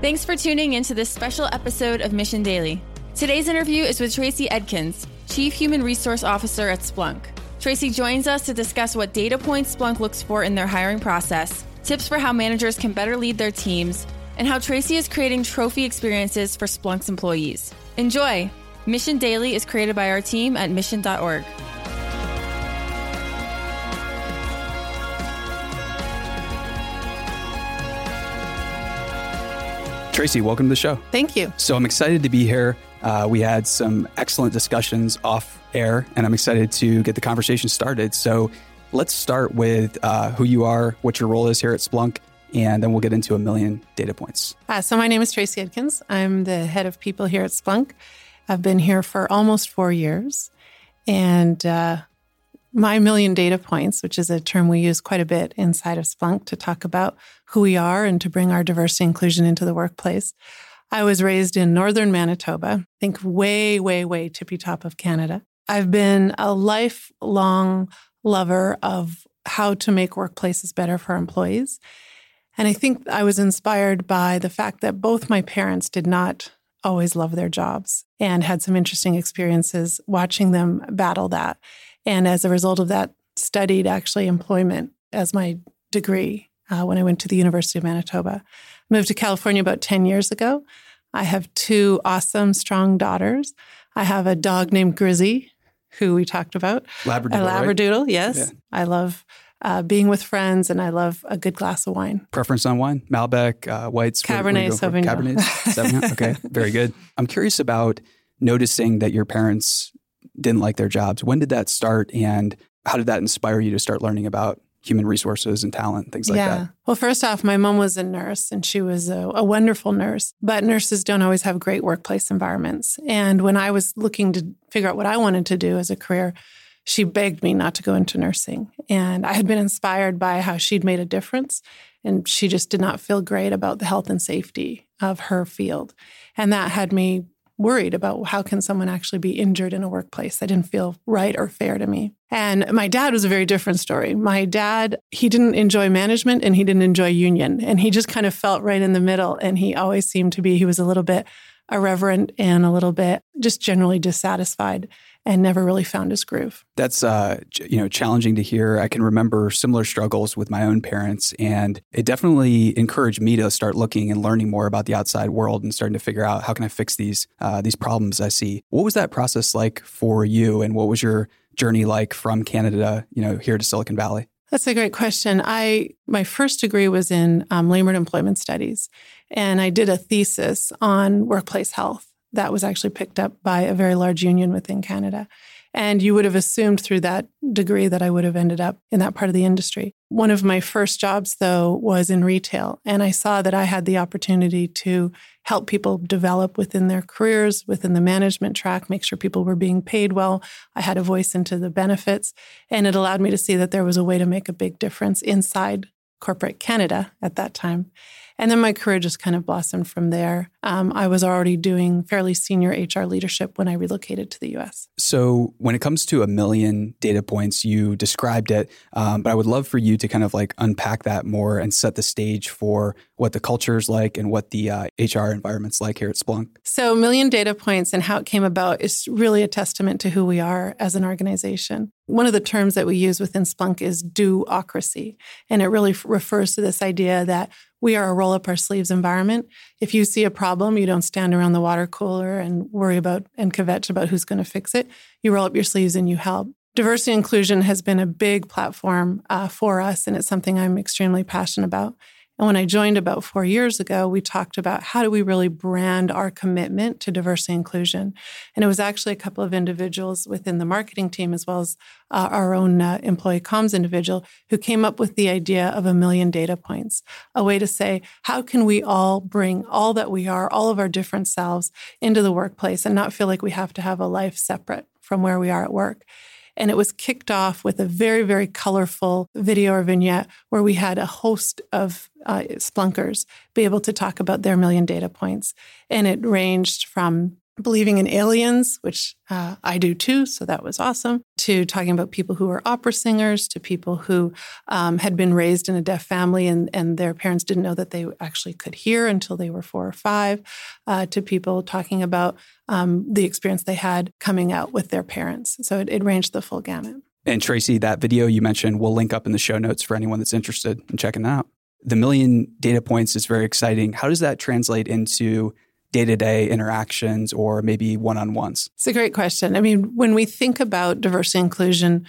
Thanks for tuning into this special episode of Mission Daily. Today's interview is with Tracy Edkins, Chief Human Resource Officer at Splunk. Tracy joins us to discuss what data points Splunk looks for in their hiring process, tips for how managers can better lead their teams, and how Tracy is creating trophy experiences for Splunk's employees. Enjoy! Mission Daily is created by our team at mission.org. Tracy, welcome to the show. Thank you. So I'm excited to be here. Uh, we had some excellent discussions off air, and I'm excited to get the conversation started. So let's start with uh, who you are, what your role is here at Splunk, and then we'll get into a million data points. Uh, so my name is Tracy Edkins. I'm the head of people here at Splunk. I've been here for almost four years, and uh, my million data points, which is a term we use quite a bit inside of Splunk to talk about who we are and to bring our diversity inclusion into the workplace. I was raised in northern Manitoba, I think way, way, way tippy top of Canada. I've been a lifelong lover of how to make workplaces better for employees. And I think I was inspired by the fact that both my parents did not always love their jobs and had some interesting experiences watching them battle that. And as a result of that, studied actually employment as my degree uh, when I went to the University of Manitoba. Moved to California about 10 years ago. I have two awesome, strong daughters. I have a dog named Grizzy, who we talked about. Labradoodle. A Labradoodle, right? yes. Yeah. I love uh, being with friends and I love a good glass of wine. Preference on wine? Malbec, uh, whites? Cabernet Sauvignon. Cabernet Sauvignon? Okay, very good. I'm curious about noticing that your parents didn't like their jobs. When did that start and how did that inspire you to start learning about human resources and talent, things like that. yeah. that? Well, first off, my mom was a nurse and she was a, a, wonderful nurse, but nurses don't always have great workplace environments. And when I was looking to figure out what I wanted to do as a career, she begged me not to go into nursing. And I had been inspired by how she'd made a difference. And she just did not feel great about the health and safety of her field. And that had me worried about how can someone actually be injured in a workplace that didn't feel right or fair to me. And my dad was a very different story. My dad, he didn't enjoy management and he didn't enjoy union. And he just kind of felt right in the middle. And he always seemed to be, he was a little bit irreverent and a little bit just generally dissatisfied and never really found his groove. That's uh, you know challenging to hear. I can remember similar struggles with my own parents, and it definitely encouraged me to start looking and learning more about the outside world and starting to figure out how can I fix these uh, these problems I see. What was that process like for you, and what was your journey like from Canada, you know, here to Silicon Valley? That's a great question. I my first degree was in um, labor and employment studies, and I did a thesis on workplace health that was actually picked up by a very large union within Canada. And you would have assumed through that degree that I would have ended up in that part of the industry. One of my first jobs, though, was in retail. And I saw that I had the opportunity to help people develop within their careers, within the management track, make sure people were being paid well. I had a voice into the benefits. And it allowed me to see that there was a way to make a big difference inside corporate Canada at that time. And then my career just kind of blossomed from there. Um, I was already doing fairly senior HR leadership when I relocated to the US. So, when it comes to a million data points, you described it, um, but I would love for you to kind of like unpack that more and set the stage for what the culture is like and what the uh, HR environment's like here at Splunk. So, million data points and how it came about is really a testament to who we are as an organization. One of the terms that we use within Splunk is do-ocracy, and it really f- refers to this idea that we are a roll up our sleeves environment. If you see a problem, you don't stand around the water cooler and worry about and kvetch about who's going to fix it. You roll up your sleeves and you help. Diversity inclusion has been a big platform uh, for us, and it's something I'm extremely passionate about. And when I joined about four years ago, we talked about how do we really brand our commitment to diversity inclusion. And it was actually a couple of individuals within the marketing team, as well as uh, our own uh, employee comms individual, who came up with the idea of a million data points, a way to say, how can we all bring all that we are, all of our different selves into the workplace and not feel like we have to have a life separate from where we are at work? And it was kicked off with a very, very colorful video or vignette where we had a host of uh, Splunkers be able to talk about their million data points. And it ranged from believing in aliens, which uh, I do too, so that was awesome, to talking about people who are opera singers, to people who um, had been raised in a deaf family and, and their parents didn't know that they actually could hear until they were four or five, uh, to people talking about um, the experience they had coming out with their parents. So it, it ranged the full gamut. And Tracy, that video you mentioned, we'll link up in the show notes for anyone that's interested in checking that out. The million data points is very exciting. How does that translate into day to day interactions or maybe one on ones? It's a great question. I mean, when we think about diversity inclusion,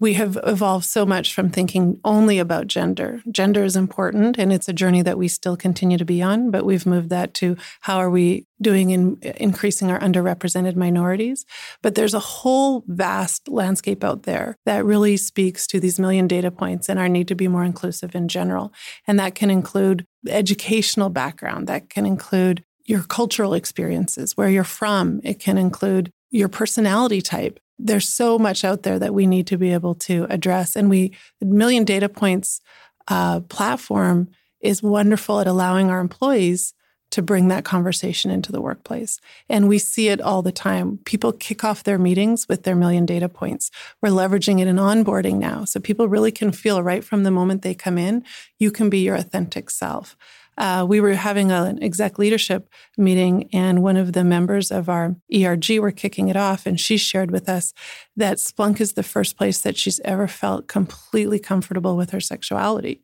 we have evolved so much from thinking only about gender. Gender is important and it's a journey that we still continue to be on, but we've moved that to how are we doing in increasing our underrepresented minorities. But there's a whole vast landscape out there that really speaks to these million data points and our need to be more inclusive in general. And that can include educational background, that can include your cultural experiences, where you're from. It can include your personality type. There's so much out there that we need to be able to address. And we, Million Data Points uh, platform is wonderful at allowing our employees to bring that conversation into the workplace. And we see it all the time. People kick off their meetings with their million data points. We're leveraging it in onboarding now. So people really can feel right from the moment they come in, you can be your authentic self uh, we were having an exec leadership meeting, and one of the members of our ERG were kicking it off, and she shared with us that Splunk is the first place that she's ever felt completely comfortable with her sexuality,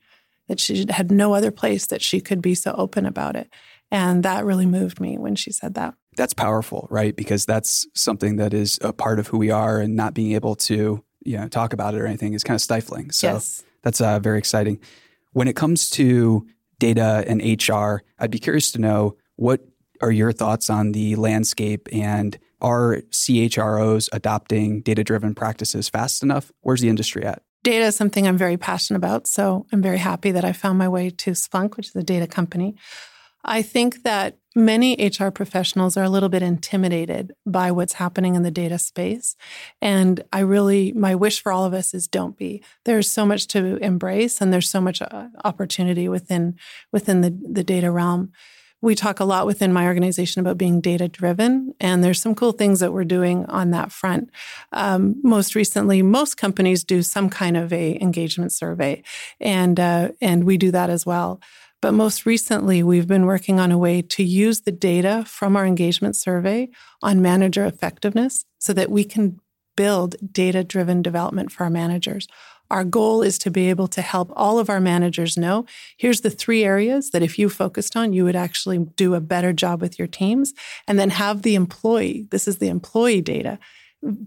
that she had no other place that she could be so open about it. And that really moved me when she said that. That's powerful, right? Because that's something that is a part of who we are, and not being able to, you know, talk about it or anything is kind of stifling. So yes. that's uh, very exciting. When it comes to data and HR. I'd be curious to know what are your thoughts on the landscape and are CHROs adopting data driven practices fast enough? Where's the industry at? Data is something I'm very passionate about. So I'm very happy that I found my way to Splunk, which is a data company. I think that many HR professionals are a little bit intimidated by what's happening in the data space. And I really, my wish for all of us is don't be. There's so much to embrace and there's so much uh, opportunity within, within the, the data realm. We talk a lot within my organization about being data driven, and there's some cool things that we're doing on that front. Um, most recently, most companies do some kind of a engagement survey, and uh, and we do that as well. But most recently, we've been working on a way to use the data from our engagement survey on manager effectiveness so that we can build data driven development for our managers. Our goal is to be able to help all of our managers know here's the three areas that if you focused on, you would actually do a better job with your teams. And then have the employee, this is the employee data,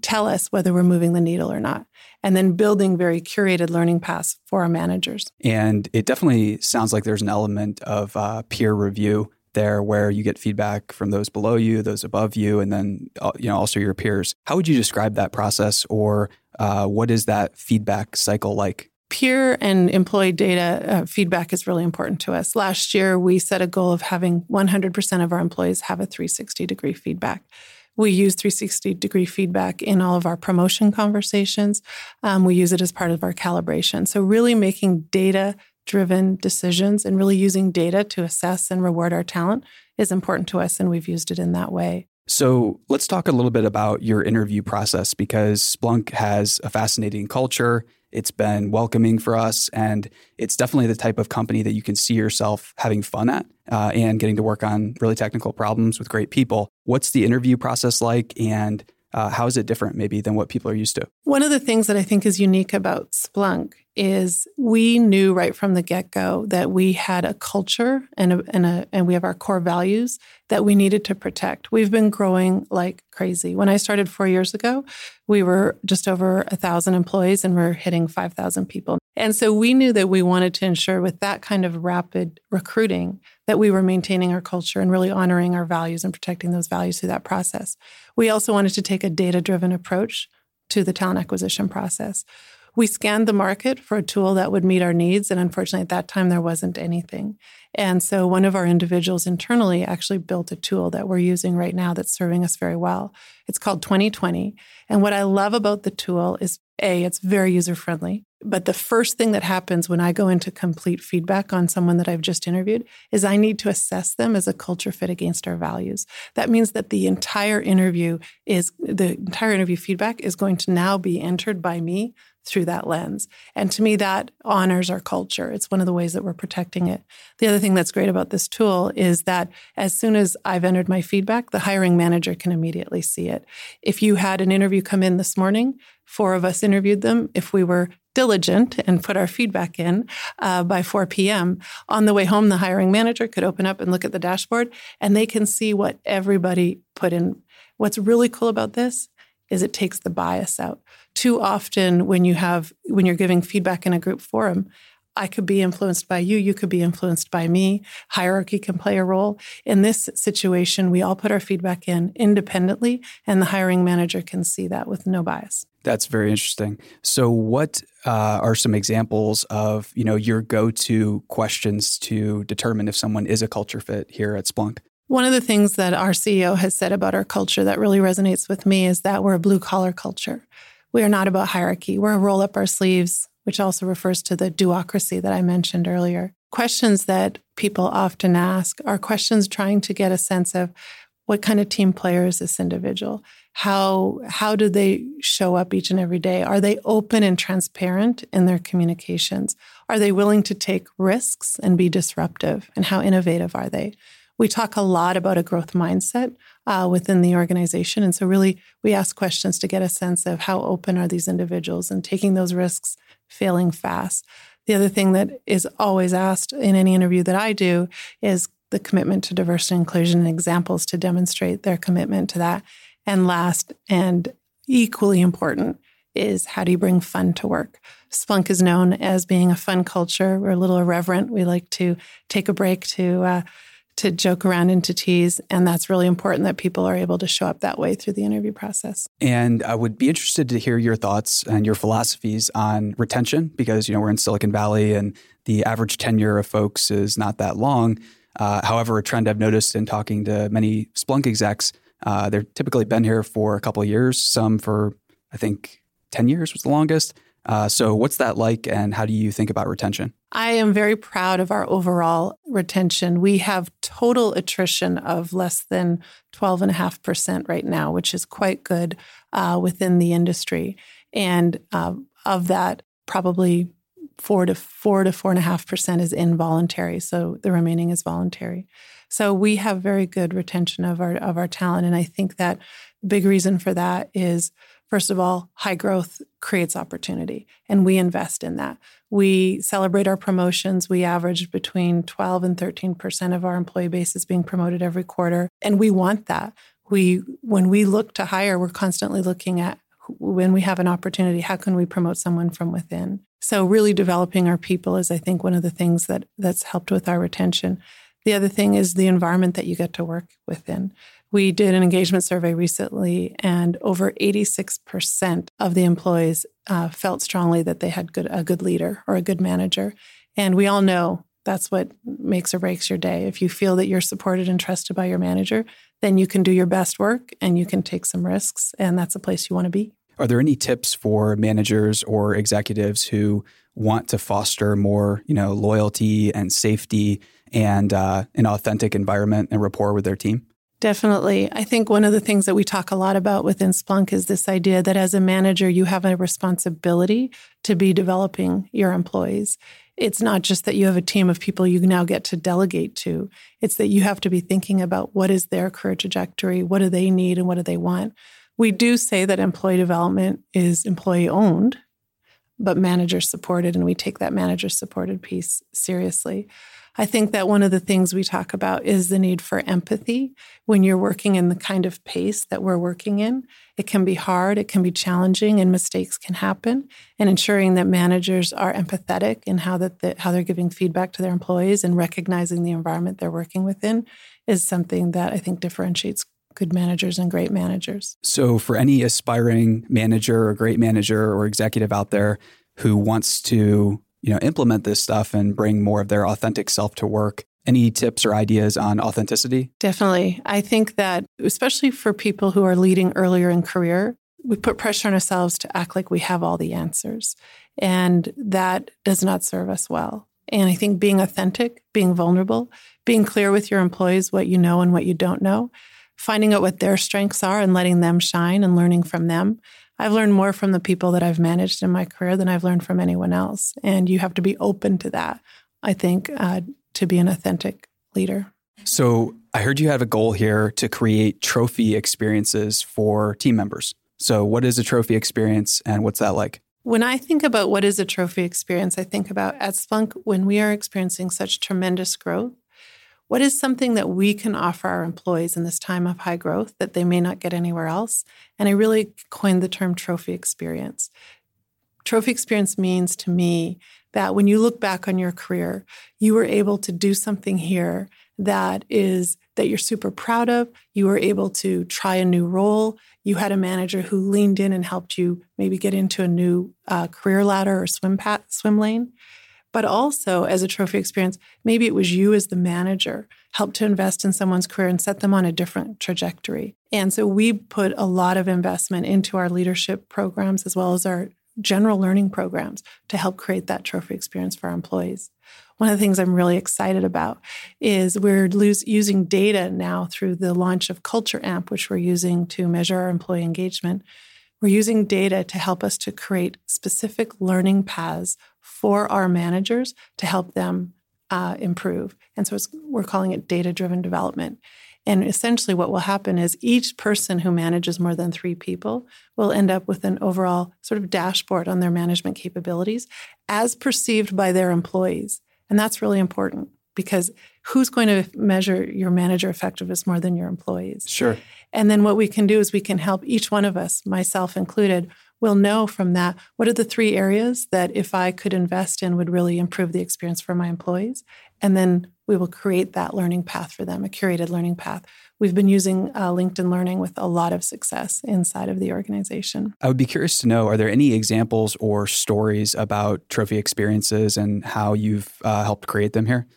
tell us whether we're moving the needle or not. And then building very curated learning paths for our managers. And it definitely sounds like there's an element of uh, peer review there where you get feedback from those below you, those above you, and then uh, you know also your peers. How would you describe that process, or uh, what is that feedback cycle like? Peer and employee data uh, feedback is really important to us. Last year, we set a goal of having 100% of our employees have a 360 degree feedback. We use 360 degree feedback in all of our promotion conversations. Um, we use it as part of our calibration. So, really making data driven decisions and really using data to assess and reward our talent is important to us. And we've used it in that way. So let's talk a little bit about your interview process because Splunk has a fascinating culture. It's been welcoming for us, and it's definitely the type of company that you can see yourself having fun at uh, and getting to work on really technical problems with great people. What's the interview process like, and uh, how is it different maybe than what people are used to? One of the things that I think is unique about Splunk is we knew right from the get go that we had a culture and a, and, a, and we have our core values that we needed to protect. We've been growing like crazy. When I started four years ago, we were just over a thousand employees and we're hitting 5,000 people. And so we knew that we wanted to ensure with that kind of rapid recruiting that we were maintaining our culture and really honoring our values and protecting those values through that process. We also wanted to take a data driven approach to the talent acquisition process. We scanned the market for a tool that would meet our needs. And unfortunately, at that time, there wasn't anything. And so one of our individuals internally actually built a tool that we're using right now that's serving us very well. It's called 2020. And what I love about the tool is A, it's very user friendly. But the first thing that happens when I go into complete feedback on someone that I've just interviewed is I need to assess them as a culture fit against our values. That means that the entire interview is the entire interview feedback is going to now be entered by me through that lens. And to me, that honors our culture. It's one of the ways that we're protecting it. The other thing that's great about this tool is that as soon as I've entered my feedback, the hiring manager can immediately see it. If you had an interview come in this morning, four of us interviewed them. If we were diligent and put our feedback in uh, by 4 p.m. On the way home, the hiring manager could open up and look at the dashboard and they can see what everybody put in. What's really cool about this is it takes the bias out. Too often when you have when you're giving feedback in a group forum, I could be influenced by you, you could be influenced by me. Hierarchy can play a role. In this situation, we all put our feedback in independently and the hiring manager can see that with no bias. That's very interesting. So, what uh, are some examples of you know your go-to questions to determine if someone is a culture fit here at Splunk? One of the things that our CEO has said about our culture that really resonates with me is that we're a blue collar culture. We are not about hierarchy. We're a roll up our sleeves, which also refers to the do-ocracy that I mentioned earlier. Questions that people often ask are questions trying to get a sense of what kind of team player is this individual? How how do they show up each and every day? Are they open and transparent in their communications? Are they willing to take risks and be disruptive? And how innovative are they? We talk a lot about a growth mindset uh, within the organization. And so, really, we ask questions to get a sense of how open are these individuals and taking those risks, failing fast. The other thing that is always asked in any interview that I do is the commitment to diversity and inclusion and examples to demonstrate their commitment to that. And last and equally important is how do you bring fun to work? Splunk is known as being a fun culture. We're a little irreverent. We like to take a break to uh, to joke around and to tease. And that's really important that people are able to show up that way through the interview process. And I would be interested to hear your thoughts and your philosophies on retention because, you know, we're in Silicon Valley and the average tenure of folks is not that long. Uh, however, a trend I've noticed in talking to many Splunk execs, uh, they're typically been here for a couple of years, some for, I think, 10 years was the longest. Uh, so, what's that like, and how do you think about retention? I am very proud of our overall retention. We have total attrition of less than 12.5% right now, which is quite good uh, within the industry. And uh, of that, probably four to four to four and a half percent is involuntary. So the remaining is voluntary. So we have very good retention of our of our talent. And I think that big reason for that is First of all, high growth creates opportunity, and we invest in that. We celebrate our promotions. We average between 12 and 13% of our employee base is being promoted every quarter, and we want that. We, when we look to hire, we're constantly looking at when we have an opportunity, how can we promote someone from within? So, really developing our people is, I think, one of the things that that's helped with our retention. The other thing is the environment that you get to work within. We did an engagement survey recently, and over 86% of the employees uh, felt strongly that they had good, a good leader or a good manager. And we all know that's what makes or breaks your day. If you feel that you're supported and trusted by your manager, then you can do your best work and you can take some risks, and that's a place you want to be. Are there any tips for managers or executives who want to foster more, you know, loyalty and safety and uh, an authentic environment and rapport with their team? Definitely. I think one of the things that we talk a lot about within Splunk is this idea that as a manager, you have a responsibility to be developing your employees. It's not just that you have a team of people you now get to delegate to, it's that you have to be thinking about what is their career trajectory, what do they need, and what do they want. We do say that employee development is employee owned, but manager supported, and we take that manager supported piece seriously. I think that one of the things we talk about is the need for empathy when you're working in the kind of pace that we're working in. It can be hard, it can be challenging, and mistakes can happen. And ensuring that managers are empathetic in how that the, how they're giving feedback to their employees and recognizing the environment they're working within is something that I think differentiates good managers and great managers. So, for any aspiring manager or great manager or executive out there who wants to you know implement this stuff and bring more of their authentic self to work any tips or ideas on authenticity definitely i think that especially for people who are leading earlier in career we put pressure on ourselves to act like we have all the answers. And that does not serve us well. And I think being authentic, being vulnerable, being clear with your employees what you know and what you don't know, finding out what their strengths are and letting them shine and learning from them. I've learned more from the people that I've managed in my career than I've learned from anyone else. And you have to be open to that, I think, uh, to be an authentic leader. So I heard you have a goal here to create trophy experiences for team members. So, what is a trophy experience and what's that like? When I think about what is a trophy experience, I think about at Splunk when we are experiencing such tremendous growth, what is something that we can offer our employees in this time of high growth that they may not get anywhere else? And I really coined the term trophy experience. Trophy experience means to me that when you look back on your career, you were able to do something here that is that you're super proud of. You were able to try a new role. You had a manager who leaned in and helped you maybe get into a new uh, career ladder or swim path, swim lane. But also, as a trophy experience, maybe it was you as the manager helped to invest in someone's career and set them on a different trajectory. And so we put a lot of investment into our leadership programs as well as our general learning programs to help create that trophy experience for our employees. One of the things I'm really excited about is we're lose, using data now through the launch of Culture Amp, which we're using to measure our employee engagement. We're using data to help us to create specific learning paths for our managers to help them uh, improve. And so we're calling it data driven development. And essentially, what will happen is each person who manages more than three people will end up with an overall sort of dashboard on their management capabilities as perceived by their employees. And that's really important because who's going to measure your manager effectiveness more than your employees? Sure. And then what we can do is we can help each one of us, myself included, will know from that what are the three areas that if I could invest in would really improve the experience for my employees. And then we will create that learning path for them, a curated learning path. We've been using uh, LinkedIn Learning with a lot of success inside of the organization. I would be curious to know are there any examples or stories about trophy experiences and how you've uh, helped create them here?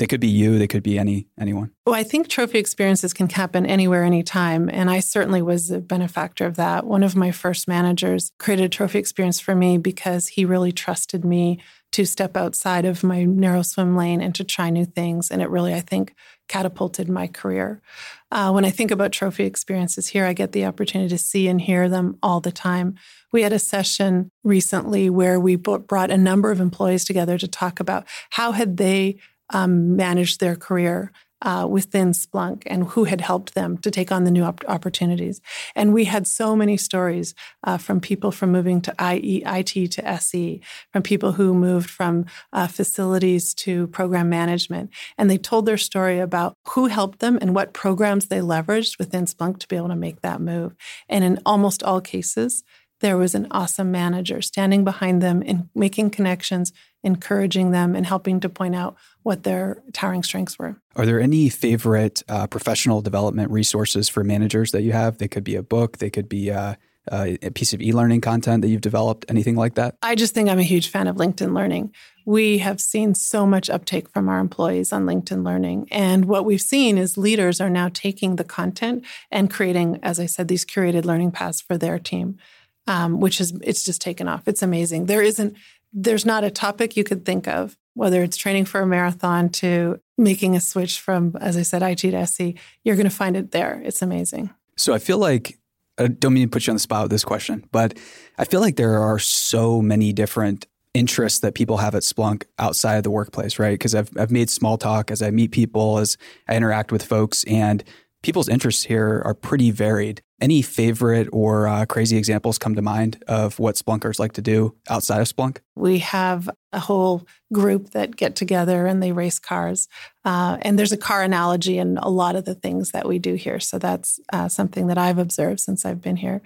They could be you, they could be any anyone. Well, I think trophy experiences can happen anywhere, anytime. And I certainly was a benefactor of that. One of my first managers created a trophy experience for me because he really trusted me to step outside of my narrow swim lane and to try new things. And it really, I think, catapulted my career. Uh, when I think about trophy experiences here, I get the opportunity to see and hear them all the time. We had a session recently where we brought a number of employees together to talk about how had they um, managed their career uh, within Splunk and who had helped them to take on the new op- opportunities. And we had so many stories uh, from people from moving to IE, IT to SE, from people who moved from uh, facilities to program management. And they told their story about who helped them and what programs they leveraged within Splunk to be able to make that move. And in almost all cases, there was an awesome manager standing behind them and making connections, encouraging them, and helping to point out what their towering strengths were. Are there any favorite uh, professional development resources for managers that you have? They could be a book, they could be uh, uh, a piece of e learning content that you've developed, anything like that? I just think I'm a huge fan of LinkedIn Learning. We have seen so much uptake from our employees on LinkedIn Learning. And what we've seen is leaders are now taking the content and creating, as I said, these curated learning paths for their team um, which is it's just taken off. It's amazing. There isn't there's not a topic you could think of, whether it's training for a marathon to making a switch from, as I said, IT to SE. You're going to find it there. It's amazing. So I feel like I don't mean to put you on the spot with this question, but I feel like there are so many different interests that people have at Splunk outside of the workplace, right? Because I've I've made small talk as I meet people, as I interact with folks, and people's interests here are pretty varied. Any favorite or uh, crazy examples come to mind of what Splunkers like to do outside of Splunk? We have a whole group that get together and they race cars. Uh, and there's a car analogy in a lot of the things that we do here. So that's uh, something that I've observed since I've been here.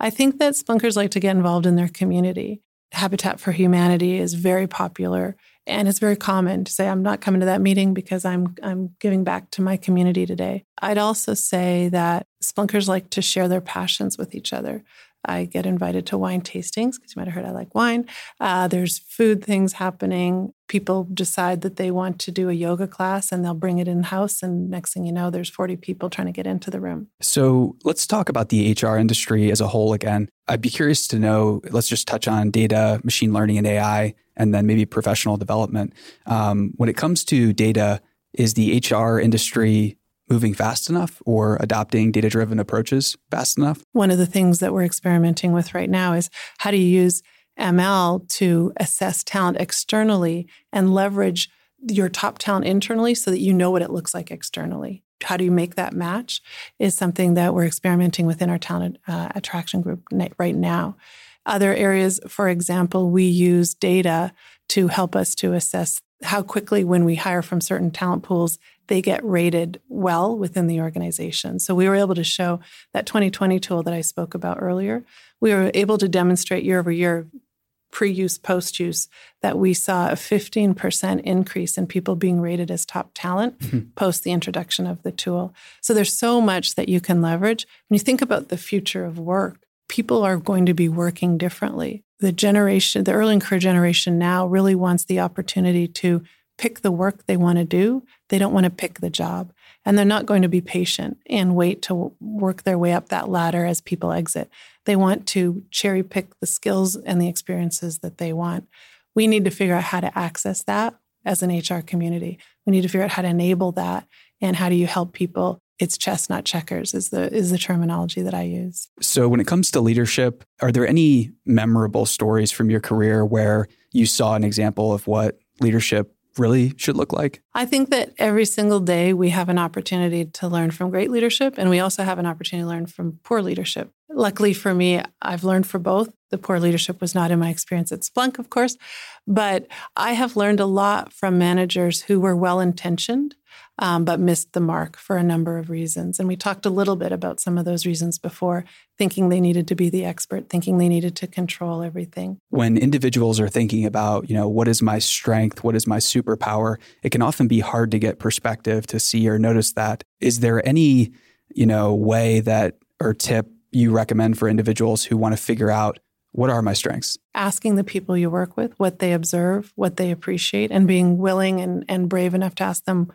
I think that Splunkers like to get involved in their community. Habitat for Humanity is very popular and it's very common to say, I'm not coming to that meeting because I'm, I'm giving back to my community today. I'd also say that Splunkers like to share their passions with each other. I get invited to wine tastings because you might have heard I like wine. Uh, there's food things happening. People decide that they want to do a yoga class and they'll bring it in house and next thing you know there's 40 people trying to get into the room. So let's talk about the hr industry as a whole again. I'd be curious to know let's just touch on data machine learning and ai and then maybe professional development. Um, when it comes to data is the hr industry moving fast enough or adopting data driven approaches fast enough? One of the things that we're experimenting with right now is how do you use ML to assess talent externally and leverage your top talent internally so that you know what it looks like externally. How do you make that match is something that we're experimenting within our talent uh, attraction group right now. Other areas, for example, we use data to help us to assess how quickly, when we hire from certain talent pools, they get rated well within the organization. So we were able to show that 2020 tool that I spoke about earlier. We were able to demonstrate year over year pre use, post use, that we saw a 15% increase in people being rated as top talent mm-hmm. post the introduction of the tool. So there's so much that you can leverage. When you think about the future of work, people are going to be working differently. The generation, the early career generation now really wants the opportunity to pick the work they want to do. They don't want to pick the job. And they're not going to be patient and wait to work their way up that ladder as people exit. They want to cherry pick the skills and the experiences that they want. We need to figure out how to access that as an HR community. We need to figure out how to enable that and how do you help people it's chess not checkers is the is the terminology that I use. So when it comes to leadership, are there any memorable stories from your career where you saw an example of what leadership really should look like? I think that every single day we have an opportunity to learn from great leadership, and we also have an opportunity to learn from poor leadership. Luckily for me, I've learned for both. The poor leadership was not in my experience at Splunk, of course, but I have learned a lot from managers who were well intentioned um, but missed the mark for a number of reasons. And we talked a little bit about some of those reasons before, thinking they needed to be the expert, thinking they needed to control everything. When individuals are thinking about, you know, what is my strength, what is my superpower, it can often be hard to get perspective to see or notice that. Is there any, you know, way that or tip you recommend for individuals who want to figure out what are my strengths? Asking the people you work with what they observe, what they appreciate, and being willing and, and brave enough to ask them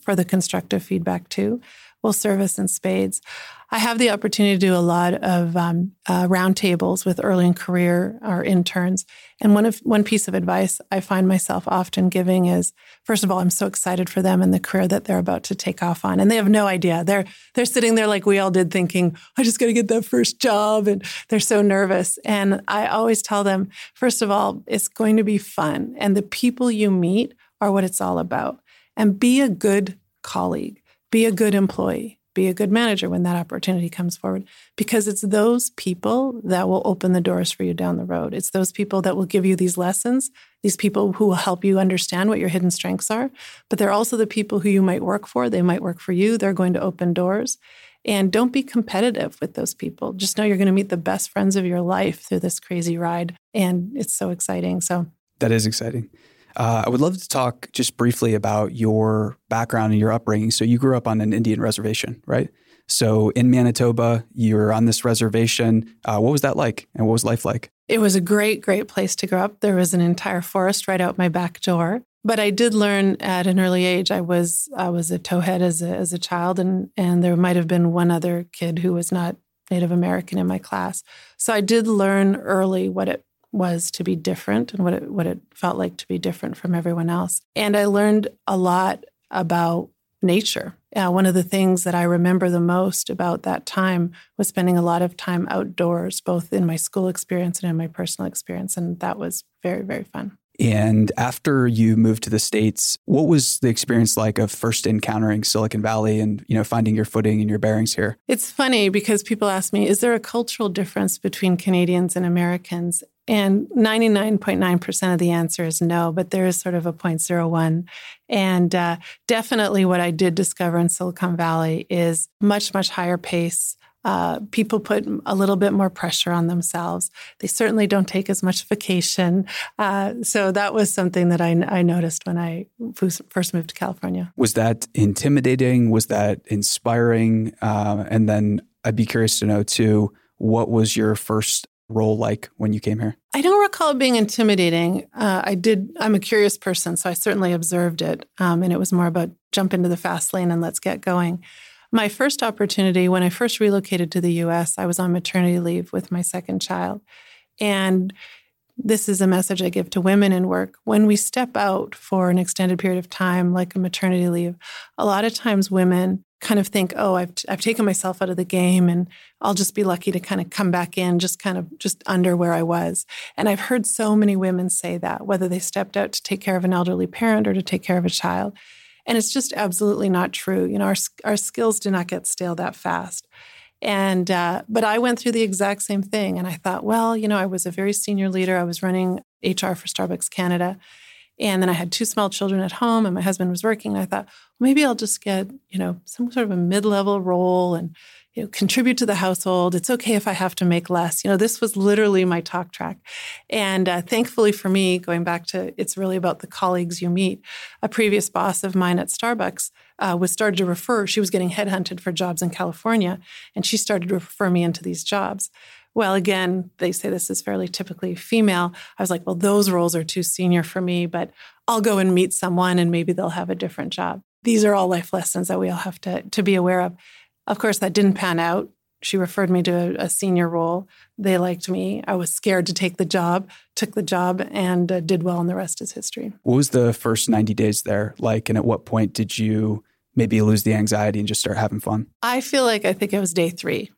for the constructive feedback too will serve us in spades. I have the opportunity to do a lot of um, uh, roundtables with early in career or interns, and one of one piece of advice I find myself often giving is: first of all, I'm so excited for them and the career that they're about to take off on, and they have no idea. They're they're sitting there like we all did, thinking, "I just got to get that first job," and they're so nervous. And I always tell them, first of all, it's going to be fun, and the people you meet are what it's all about and be a good colleague, be a good employee, be a good manager when that opportunity comes forward, because it's those people that will open the doors for you down the road. It's those people that will give you these lessons, these people who will help you understand what your hidden strengths are. But they're also the people who you might work for. They might work for you, they're going to open doors. And don't be competitive with those people. Just know you're going to meet the best friends of your life through this crazy ride. And it's so exciting. So, that is exciting. Uh, I would love to talk just briefly about your background and your upbringing. So, you grew up on an Indian reservation, right? So, in Manitoba, you're on this reservation. Uh, what was that like, and what was life like? It was a great, great place to grow up. There was an entire forest right out my back door. But I did learn at an early age. I was I was a towhead as a as a child, and and there might have been one other kid who was not Native American in my class. So I did learn early what it was to be different and what it, what it felt like to be different from everyone else. And I learned a lot about nature. Uh, one of the things that I remember the most about that time was spending a lot of time outdoors, both in my school experience and in my personal experience. And that was very, very fun. And after you moved to the States, what was the experience like of first encountering Silicon Valley and, you know, finding your footing and your bearings here? It's funny because people ask me, is there a cultural difference between Canadians and Americans? And 99.9% of the answer is no, but there is sort of a 0.01. And uh, definitely what I did discover in Silicon Valley is much, much higher pace. Uh, people put a little bit more pressure on themselves. They certainly don't take as much vacation. Uh, so that was something that I, I noticed when I first moved to California. Was that intimidating? Was that inspiring? Uh, and then I'd be curious to know too, what was your first role like when you came here? I don't recall it being intimidating. Uh, I did, I'm a curious person, so I certainly observed it. Um, and it was more about jump into the fast lane and let's get going. My first opportunity, when I first relocated to the US, I was on maternity leave with my second child. And this is a message I give to women in work. When we step out for an extended period of time, like a maternity leave, a lot of times women kind of think, oh, I've, I've taken myself out of the game and I'll just be lucky to kind of come back in just kind of just under where I was. And I've heard so many women say that, whether they stepped out to take care of an elderly parent or to take care of a child. And it's just absolutely not true. You know, our, our skills do not get stale that fast. And, uh, but I went through the exact same thing. And I thought, well, you know, I was a very senior leader. I was running HR for Starbucks Canada. And then I had two small children at home and my husband was working. And I thought, maybe I'll just get, you know, some sort of a mid level role and, you know, contribute to the household. It's okay if I have to make less. You know, this was literally my talk track. And uh, thankfully for me, going back to it's really about the colleagues you meet, a previous boss of mine at Starbucks uh, was started to refer, she was getting headhunted for jobs in California, and she started to refer me into these jobs. Well, again, they say this is fairly typically female. I was like, well, those roles are too senior for me, but I'll go and meet someone and maybe they'll have a different job. These are all life lessons that we all have to, to be aware of. Of course, that didn't pan out. She referred me to a, a senior role. They liked me. I was scared to take the job, took the job, and uh, did well, and the rest is history. What was the first 90 days there like? And at what point did you maybe lose the anxiety and just start having fun? I feel like I think it was day three.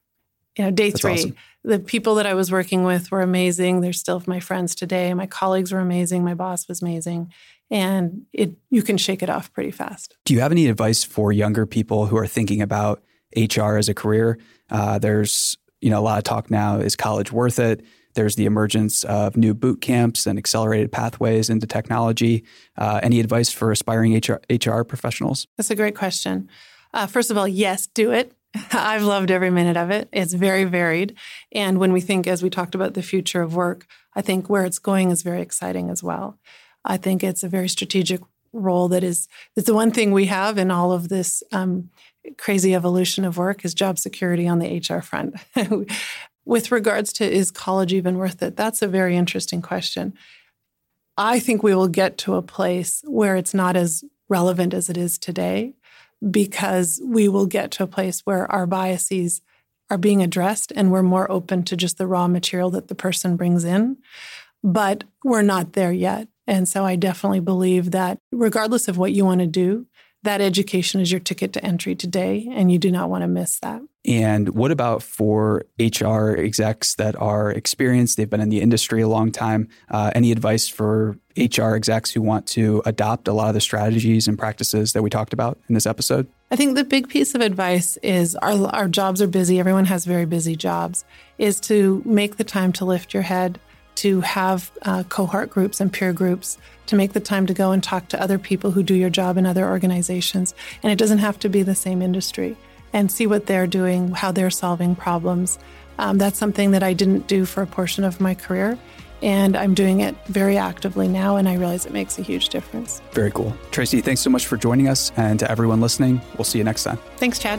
You know, day That's three. awesome. The people that I was working with were amazing. They're still my friends today. My colleagues were amazing. My boss was amazing. And it you can shake it off pretty fast. Do you have any advice for younger people who are thinking about HR as a career? Uh, there's you know a lot of talk now. Is college worth it? There's the emergence of new boot camps and accelerated pathways into technology. Uh, any advice for aspiring HR, HR professionals? That's a great question. Uh, first of all, yes, do it. I've loved every minute of it. It's very varied. And when we think, as we talked about the future of work, I think where it's going is very exciting as well. I think it's a very strategic role that is, it's the one thing we have in all of this um, crazy evolution of work is job security on the HR front. With regards to is college even worth it? That's a very interesting question. I think we will get to a place where it's not as relevant as it is today because we will get to a place where our biases are being addressed and we're more open to just the raw material that the person brings in. But we're not there yet. And so I definitely believe that regardless of what you want to do, that education is your ticket to entry today, and you do not want to miss that. And what about for HR execs that are experienced? They've been in the industry a long time. Uh, any advice for HR execs who want to adopt a lot of the strategies and practices that we talked about in this episode? I think the big piece of advice is our, our jobs are busy. Everyone has very busy jobs, is to make the time to lift your head, to have uh, cohort groups and peer groups, to make the time to go and talk to other people who do your job in other organizations. And it doesn't have to be the same industry, and see what they're doing, how they're solving problems. Um, that's something that I didn't do for a portion of my career. And I'm doing it very actively now, and I realize it makes a huge difference. Very cool. Tracy, thanks so much for joining us. And to everyone listening, we'll see you next time. Thanks, Chad.